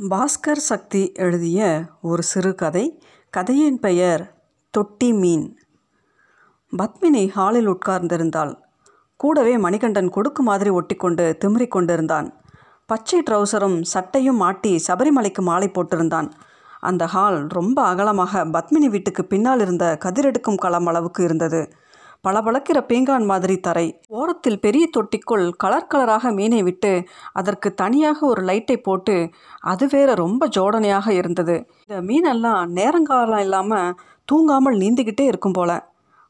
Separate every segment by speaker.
Speaker 1: பாஸ்கர் சக்தி எழுதிய ஒரு சிறுகதை கதையின் பெயர் தொட்டி மீன். பத்மினி ஹாலில் உட்கார்ந்திருந்தாள். கூடவே மணிகண்டன் கொடுக்கு மாதிரி ஒட்டிக்கொண்டு திமிரிக் கொண்டிருந்தான். பச்சை ட்ரௌசரும் சட்டையும் மாட்டி சபரிமலைக்கு மாலை போட்டிருந்தான். அந்த ஹால் ரொம்ப அகலமாக பத்மினி வீட்டுக்கு பின்னால் இருந்த கதிரெடுக்கும் களம் அளவுக்கு இருந்தது. பளபளக்கிற பீங்கான் மாதிரி தரை. ஓரத்தில் பெரிய தொட்டிக்குள் கலர் கலராக மீனை விட்டு அதற்கு தனியாக ஒரு லைட்டை போட்டு அது வேற ரொம்ப ஜோடனையாக இருந்தது. இந்த மீனெல்லாம் நேரங்காலம் இல்லாமல் தூங்காமல் நீந்திக்கிட்டே இருக்கும் போல.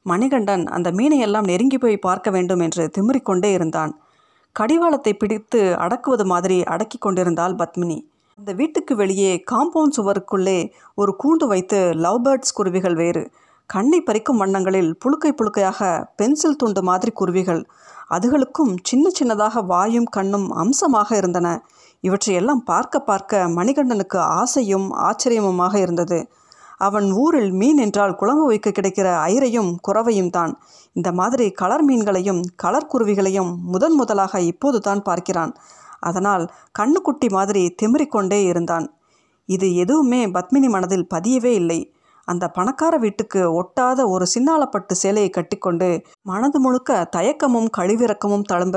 Speaker 1: மணிகண்டன் அந்த மீனை எல்லாம் நெருங்கி போய் பார்க்க வேண்டும் என்று திமிரிக்கொண்டே இருந்தான். கடிவாளத்தை பிடித்து அடக்குவது மாதிரி அடக்கி கொண்டிருந்தாள் பத்மினி. அந்த வீட்டுக்கு வெளியே காம்பவுண்ட் சுவருக்குள்ளே ஒரு கூண்டு வைத்து லவ் பேர்ட்ஸ் குருவிகள் வேறு. கண்ணை பறிக்கும் வண்ணங்களில் புழுக்கை புழுக்கையாக பென்சில் துண்டு மாதிரி குருவிகள். அதுகளுக்கும் சின்ன சின்னதாக வாயும் கண்ணும் அம்சமாக இருந்தன. இவற்றையெல்லாம் பார்க்க பார்க்க மணிகண்டனுக்கு ஆசையும் ஆச்சரியமுமாக இருந்தது. அவன் ஊரில் மீன் என்றால் குழம்பு வைக்க கிடைக்கிற ஐரையும் குறவையும் தான். இந்த மாதிரி கலர் மீன்களையும் கலர் குருவிகளையும் முதன் முதலாக இப்போது தான் பார்க்கிறான். அதனால் கண்ணுக்குட்டி மாதிரி திமிரிக்கொண்டே இருந்தான். இது எதுவுமே பத்மினி மனதில் பதியவே இல்லை. அந்த பணக்கார வீட்டுக்கு ஒட்டாத ஒரு சின்னாலப்பட்டு சேலையை கட்டிக்கொண்டு மனது முழுக்க தயக்கமும் கழிவிறக்கமும் தழும்ப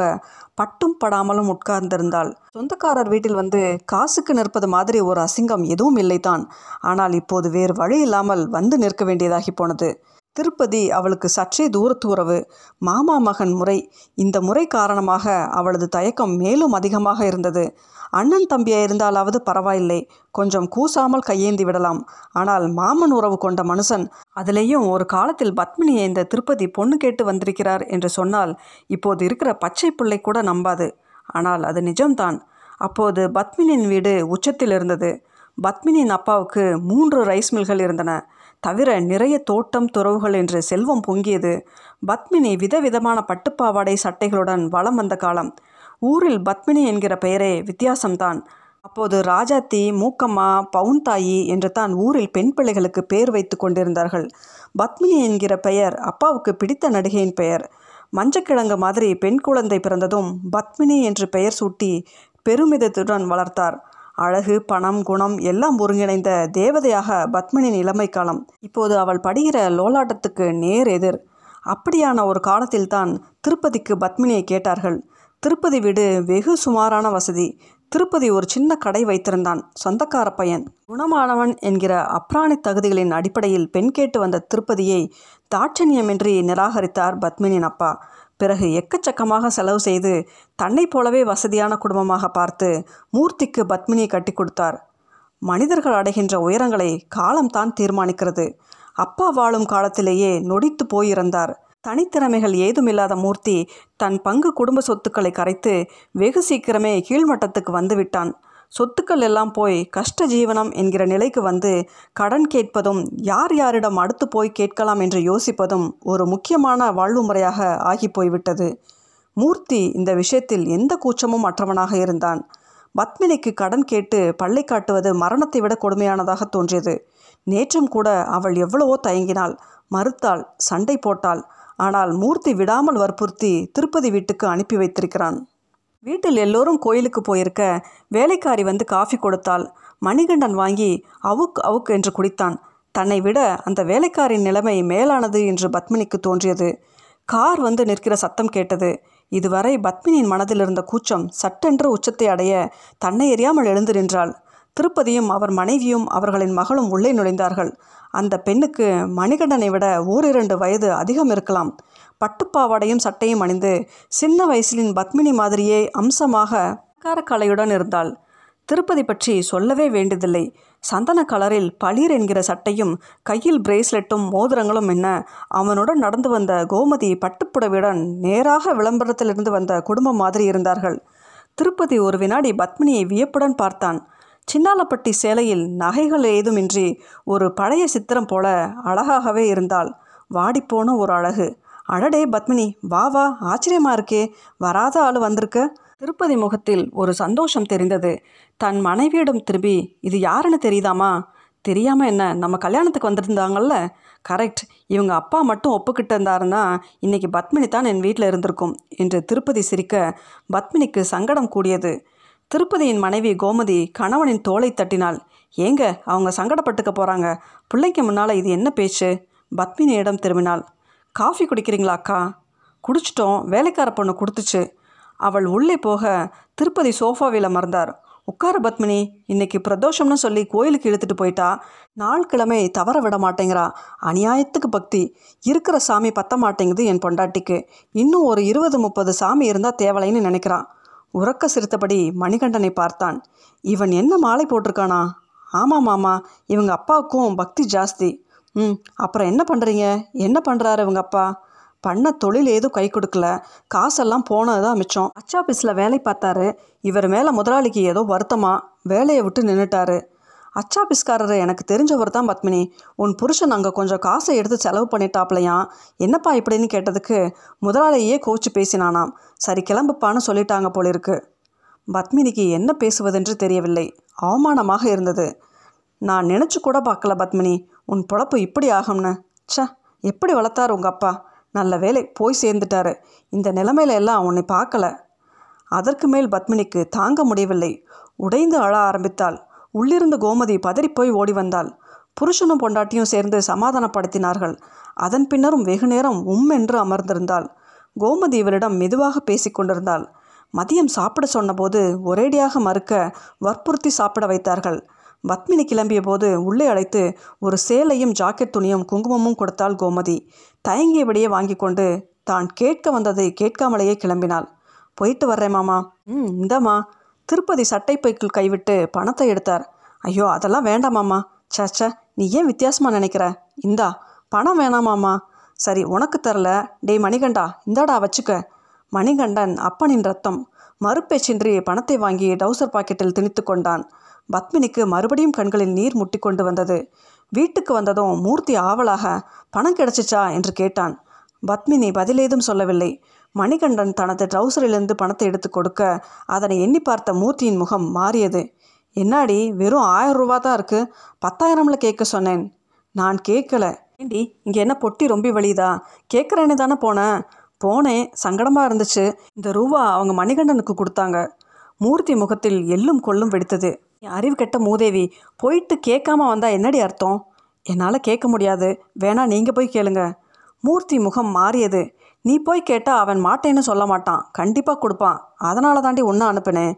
Speaker 1: பட்டும் படாமலும் உட்கார்ந்திருந்தாள். சொந்தக்காரர் வீட்டில் வந்து காசுக்கு நிற்பது மாதிரி ஒரு அசிங்கம் எதுவும் இல்லைதான் ஆனால் இப்போது வேறு வழி இல்லாமல் வந்து நிற்க வேண்டியதாகி போனது. திருப்பதி அவளுக்கு சற்றே தூரத்து உறவு. மாமா மகன் முறை. இந்த முறை காரணமாக அவளது தயக்கம் மேலும் அதிகமாக இருந்தது. அண்ணன் தம்பியாக இருந்தாலாவது பரவாயில்லை. கொஞ்சம் கூசாமல் கையேந்தி விடலாம். ஆனால் மாமன் உறவு கொண்ட மனுஷன். அதிலேயும் ஒரு காலத்தில் பத்மினியை இந்த திருப்பதி பொண்ணு கேட்டு வந்திருக்கிறார் என்று சொன்னால் இப்போது இருக்கிற பச்சை பிள்ளை கூட நம்பாது. ஆனால் அது நிஜம்தான். அப்போது பத்மினியின் வீடு உச்சத்தில் இருந்தது. பத்மினியின் அப்பாவுக்கு மூன்று ரைஸ் மில்கள் இருந்தன. தவிர நிறைய தோட்டம் துறவுகள் என்று செல்வம் பொங்கியது. பத்மினி விதவிதமான பட்டுப்பாவாடை சட்டைகளுடன் வலம் வந்த காலம். ஊரில் பத்மினி என்கிற பெயரே வித்தியாசம்தான். அப்போது ராஜாத்தி மூக்கம்மா பவுன்தாயி என்று தான் ஊரில் பெண் பிள்ளைகளுக்கு பெயர் வைத்து கொண்டிருந்தார்கள். பத்மினி என்கிற பெயர் அப்பாவுக்கு பிடித்த நடிகையின் பெயர். மஞ்சக்கிழங்கு மாதிரி பெண் குழந்தை பிறந்ததும் பத்மினி என்று பெயர் சூட்டி பெருமிதத்துடன் வளர்த்தார். அழகு பணம் குணம் எல்லாம் ஒருங்கிணைந்த தேவதையாக பத்மினின் இளமை காலம். இப்போது அவள் படுகிற லோலாட்டத்துக்கு நேர் எதிர். அப்படியான ஒரு காலத்தில்தான் திருப்பதிக்கு பத்மினியை கேட்டார்கள். திருப்பதி வீடு வெகு சுமாரான வசதி. திருப்பதி ஒரு சின்ன கடை வைத்திருந்தான். சொந்தக்கார பையன். குணமானவன் என்கிற அப்ராணி தகுதிகளின் அடிப்படையில் பெண் கேட்டு வந்த திருப்பதியை தாட்சண்யமின்றி நிராகரித்தார் பத்மினின் அப்பா. பிறகு எக்கச்சக்கமாக செலவு செய்து தன்னை போலவே வசதியான குடும்பமாக பார்த்து மூர்த்திக்கு பத்மினியை கட்டி கொடுத்தார். மனிதர்கள் அடைகின்ற உயரங்களை காலம்தான் தீர்மானிக்கிறது. அப்பா வாழும் காலத்திலேயே நொடித்து போயிருந்தார் தனித்திறமைகள் ஏதுமில்லாத மூர்த்தி தன் பங்கு குடும்ப சொத்துக்களை கரைத்து வெகு சீக்கிரமே கீழ்மட்டத்துக்கு வந்துவிட்டான் சொத்துக்கள் எல்லாம் போய் கஷ்ட ஜீவனம் என்கிற நிலைக்கு வந்து கடன் கேட்பதும் யார் யாரிடம் அடுத்து போய் கேட்கலாம் என்று யோசிப்பதும் ஒரு முக்கியமான வாழ்வு முறையாக ஆகி போய்விட்டது. மூர்த்தி இந்த விஷயத்தில் எந்த கூச்சமும் அற்றவனாக இருந்தான். பத்மினிக்கு கடன் கேட்டு பள்ளை காட்டுவது மரணத்தை விட கொடுமையானதாக தோன்றியது. நேற்றும் கூட அவள் எவ்வளவோ தயங்கினாள். மறுத்தாள் சண்டை போட்டாள். ஆனால் மூர்த்தி விடாமல் வற்புறுத்தி திருப்பதி வீட்டுக்கு அனுப்பி வைத்திருக்கிறான். வீட்டில் எல்லோரும் கோயிலுக்கு போயிருக்க வேலைக்காரி வந்து காஃபி கொடுத்தாள். மணிகண்டன் வாங்கி அவுக் அவுக் என்று குடித்தான். தன்னை விட அந்த வேலைக்காரின் நிலைமை மேலானது என்று பத்மினிக்கு தோன்றியது. கார் வந்து நிற்கிற சத்தம் கேட்டது. இதுவரை பத்மினியின் மனதில் இருந்த கூச்சம் சட்டென்று உச்சத்தை அடைய தன்னை எறியாமல் எழுந்து நின்றாள். திருப்பதியும் அவர் மனைவியும் அவர்களின் மகளும் உள்ளே நுழைந்தார்கள். அந்த பெண்ணுக்கு மணிகண்டனை விட ஓரிரண்டு வயது அதிகம் இருக்கலாம். பட்டுப்பாவாடையும் சட்டையும் அணிந்து சின்ன வயசிலின் பத்மினி மாதிரியே அம்சமாக கலையுடன் இருந்தாள். திருப்பதி பற்றி சொல்லவே வேண்டியதில்லை. சந்தன கலரில் பளிர் என்கிற சட்டையும் கையில் பிரேஸ்லெட்டும் மோதிரங்களும் என்ன அவனுடன் நடந்து வந்த கோமதி பட்டுப்புடவையுடன் நேராக விளம்பரத்திலிருந்து வந்த குடும்பம் மாதிரி இருந்தார்கள். திருப்பதி ஒரு வினாடி பத்மினியை வியப்புடன் பார்த்தான். சின்னாலப்பட்டி சேலையில் நகைகள் ஏதுமின்றி ஒரு பழைய சித்திரம் போல அழகாகவே இருந்தாள். வாடிப்போன ஒரு அழகு. அடடே பத்மினி வா வா ஆச்சரியமா இருக்கே. வராத ஆள் வந்திருக்க. திருப்பதி முகத்தில் ஒரு சந்தோஷம் தெரிந்தது. தன் மனைவியிடம் திரும்பி இது யாருன்னு தெரியுதாமா தெரியாமல் என்ன நம்ம கல்யாணத்துக்கு வந்திருந்தாங்கல்ல? கரெக்ட். இவங்க அப்பா மட்டும் ஒப்புக்கிட்டு இருந்தாருன்னா இன்றைக்கி பத்மினி தான் என் வீட்டில் இருந்திருக்கும் என்று திருப்பதி சிரிக்க பத்மினிக்கு சங்கடம் கூடியது. திருப்பதியின் மனைவி கோமதி கணவனின் தோலை தட்டினாள். ஏங்க அவங்க சங்கடப்பட்டுக்க போகிறாங்க பிள்ளைக்கு முன்னால் இது என்ன பேச்சு? பத்மினியிடம் திரும்பினாள். காஃபி குடிக்கிறீங்களா அக்கா? குடிச்சிட்டோம். வேலைக்கார பொண்ணு கொடுத்துச்சு. அவள் உள்ளே போக திருப்பதி சோஃபாவில் அமர்ந்தார் உட்கார பத்மினி. இன்னைக்கு பிரதோஷம்னு சொல்லி கோயிலுக்கு இழுத்துட்டு போயிட்டா. நாள் கிழமை தவற விட மாட்டேங்கிறா. அநியாயத்துக்கு பக்தி. இருக்கிற சாமி பத்த மாட்டேங்குது என் பொண்டாட்டிக்கு. இன்னும் ஒரு இருபது முப்பது சாமி இருந்தால் தேவலைன்னு நினைக்கிறான் உறக்க சிரித்தபடி மணிகண்டனை பார்த்தான். இவன் என்ன மாலை போட்டிருக்கானா? ஆமாம் மாமா. இவங்க அப்பாவுக்கும் பக்தி ஜாஸ்தி. ம் அப்புறம் என்ன பண்ணுறீங்க என்ன பண்ணுறாரு இவங்க அப்பா? பண்ண தொழில் ஏதும் கை கொடுக்கல. காசெல்லாம் போனது தான் மிச்சம் அச்சாபீஸில் வேலை பார்த்தாரு. இவர் மேலே முதலாளிக்கு ஏதோ வருத்தமா? வேலையை விட்டு நின்றுட்டாரு அச்சாபீஸ்காரர் எனக்கு தெரிஞ்சவர் தான் பத்மினி. உன் புருஷன் அங்கே கொஞ்சம் காசை எடுத்து செலவு பண்ணிட்டாப்லையாம் என்னப்பா இப்படின்னு கேட்டதுக்கு முதலாளியே கோச்சு பேசினானாம். சரி கிளம்புப்பான்னு சொல்லிட்டாங்க போலிருக்கு. பத்மினிக்கு என்ன பேசுவதென்று தெரியவில்லை. அவமானமாக இருந்தது. நான் நினச்சி கூட பார்க்கல பத்மினி. உன் பொழப்பு இப்படி ஆகும்னு. ச எப்படி வளர்த்தார் உங்கள் அப்பா? நல்ல வேலை போய் சேர்ந்துட்டாரு. இந்த நிலைமையில எல்லாம் உன்னை பார்க்கல. அதற்கு மேல் பத்மினிக்கு தாங்க முடியவில்லை. உடைந்து அழ ஆரம்பித்தாள். உள்ளிருந்து கோமதி பதறிப்போய் ஓடி வந்தாள். புருஷனும் பொண்டாட்டியும் சேர்ந்து சமாதானப்படுத்தினார்கள். அதன் பின்னரும் வெகு நேரம் உம் என்று அமர்ந்திருந்தாள். கோமதி இவரிடம் மெதுவாக பேசிக்கொண்டிருந்தாள் மதியம் சாப்பிட சொன்னபோது ஒரேடியாக மறுக்க வற்புறுத்தி சாப்பிட வைத்தார்கள். பத்மினி கிளம்பிய போது உள்ளே அழைத்து ஒரு சேலையும் ஜாக்கெட் துணியும் குங்குமமும் கொடுத்தாள் கோமதி. தயங்கியபடியே வாங்கி கொண்டு தான் கேட்க வந்ததை கேட்காமலேயே கிளம்பினாள். போயிட்டு வர்றேன் மாமா. ம் இந்தாம்மா. திருப்பதி சட்டை பைக்கில் கைவிட்டு பணத்தை எடுத்தார். ஐயோ அதெல்லாம் வேண்டாமாம்மா மாமா. நீ ஏன் வித்தியாசமாக நினைக்கிற? இந்தா பணம் வேணாமாம்மா சரி உனக்கு தரல. டேய் மணிகண்டா இந்தாடா வச்சுக்க. மணிகண்டன் அப்பனின் ரத்தம் மறுபேச்சின்றி பணத்தை வாங்கி டவுசர் பாக்கெட்டில் திணித்து கொண்டான். பத்மினிக்கு மறுபடியும் கண்களில் நீர் முட்டி கொண்டு வந்தது. வீட்டுக்கு வந்ததும் மூர்த்தி ஆவலாக பணம் கிடைச்சிச்சா? என்று கேட்டான். பத்மினி பதிலேதும் சொல்லவில்லை. மணிகண்டன் தனது ட்ரௌசரிலிருந்து பணத்தை எடுத்து கொடுக்க அதனை எண்ணி பார்த்த மூர்த்தியின் முகம் மாறியது. என்னாடி வெறும் ஆயிரம் ரூபா தான் இருக்கு. பத்தாயிரம்ல கேட்க சொன்னேன். நான் கேட்கல. ஏண்டி இங்கே என்ன பொட்டி ரொம்ப வலிதா கேட்குறேன்னு தானே போனேன். போனேன் சங்கடமாக இருந்துச்சு. இந்த ரூபா அவங்க மணிகண்டனுக்கு கொடுத்தாங்க. மூர்த்தி முகத்தில் எள்ளும் கொள்ளும் வெடித்தது. என் அறிவு கெட்ட மூதேவி போயிட்டு கேட்காம வந்தா என்னடி அர்த்தம்? என்னால் கேட்க முடியாது. வேணா நீங்கள் போய் கேளுங்க. மூர்த்தி முகம் மாறியது. நீ போய் கேட்டால் அவன் மாட்டேன்னு சொல்ல மாட்டான். கண்டிப்பாக கொடுப்பான். அதனால தாண்டி ஒன்று அனுப்பினேன்.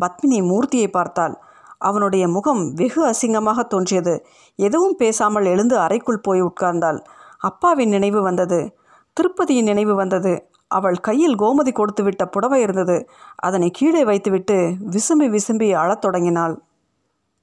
Speaker 1: பத்மினி மூர்த்தியை பார்த்தாள். அவனுடைய முகம் வெகு அசிங்கமாக தோன்றியது. எதுவும் பேசாமல் எழுந்து அறைக்குள் போய் உட்கார்ந்தாள். அப்பாவின் நினைவு வந்தது. திருப்பதியின் நினைவு வந்தது. அவள் கையில் கோமதி கொடுத்துவிட்ட புடவை இருந்தது. அதனை கீழே வைத்துவிட்டு விசும்பி விசும்பி அழத் தொடங்கினாள்.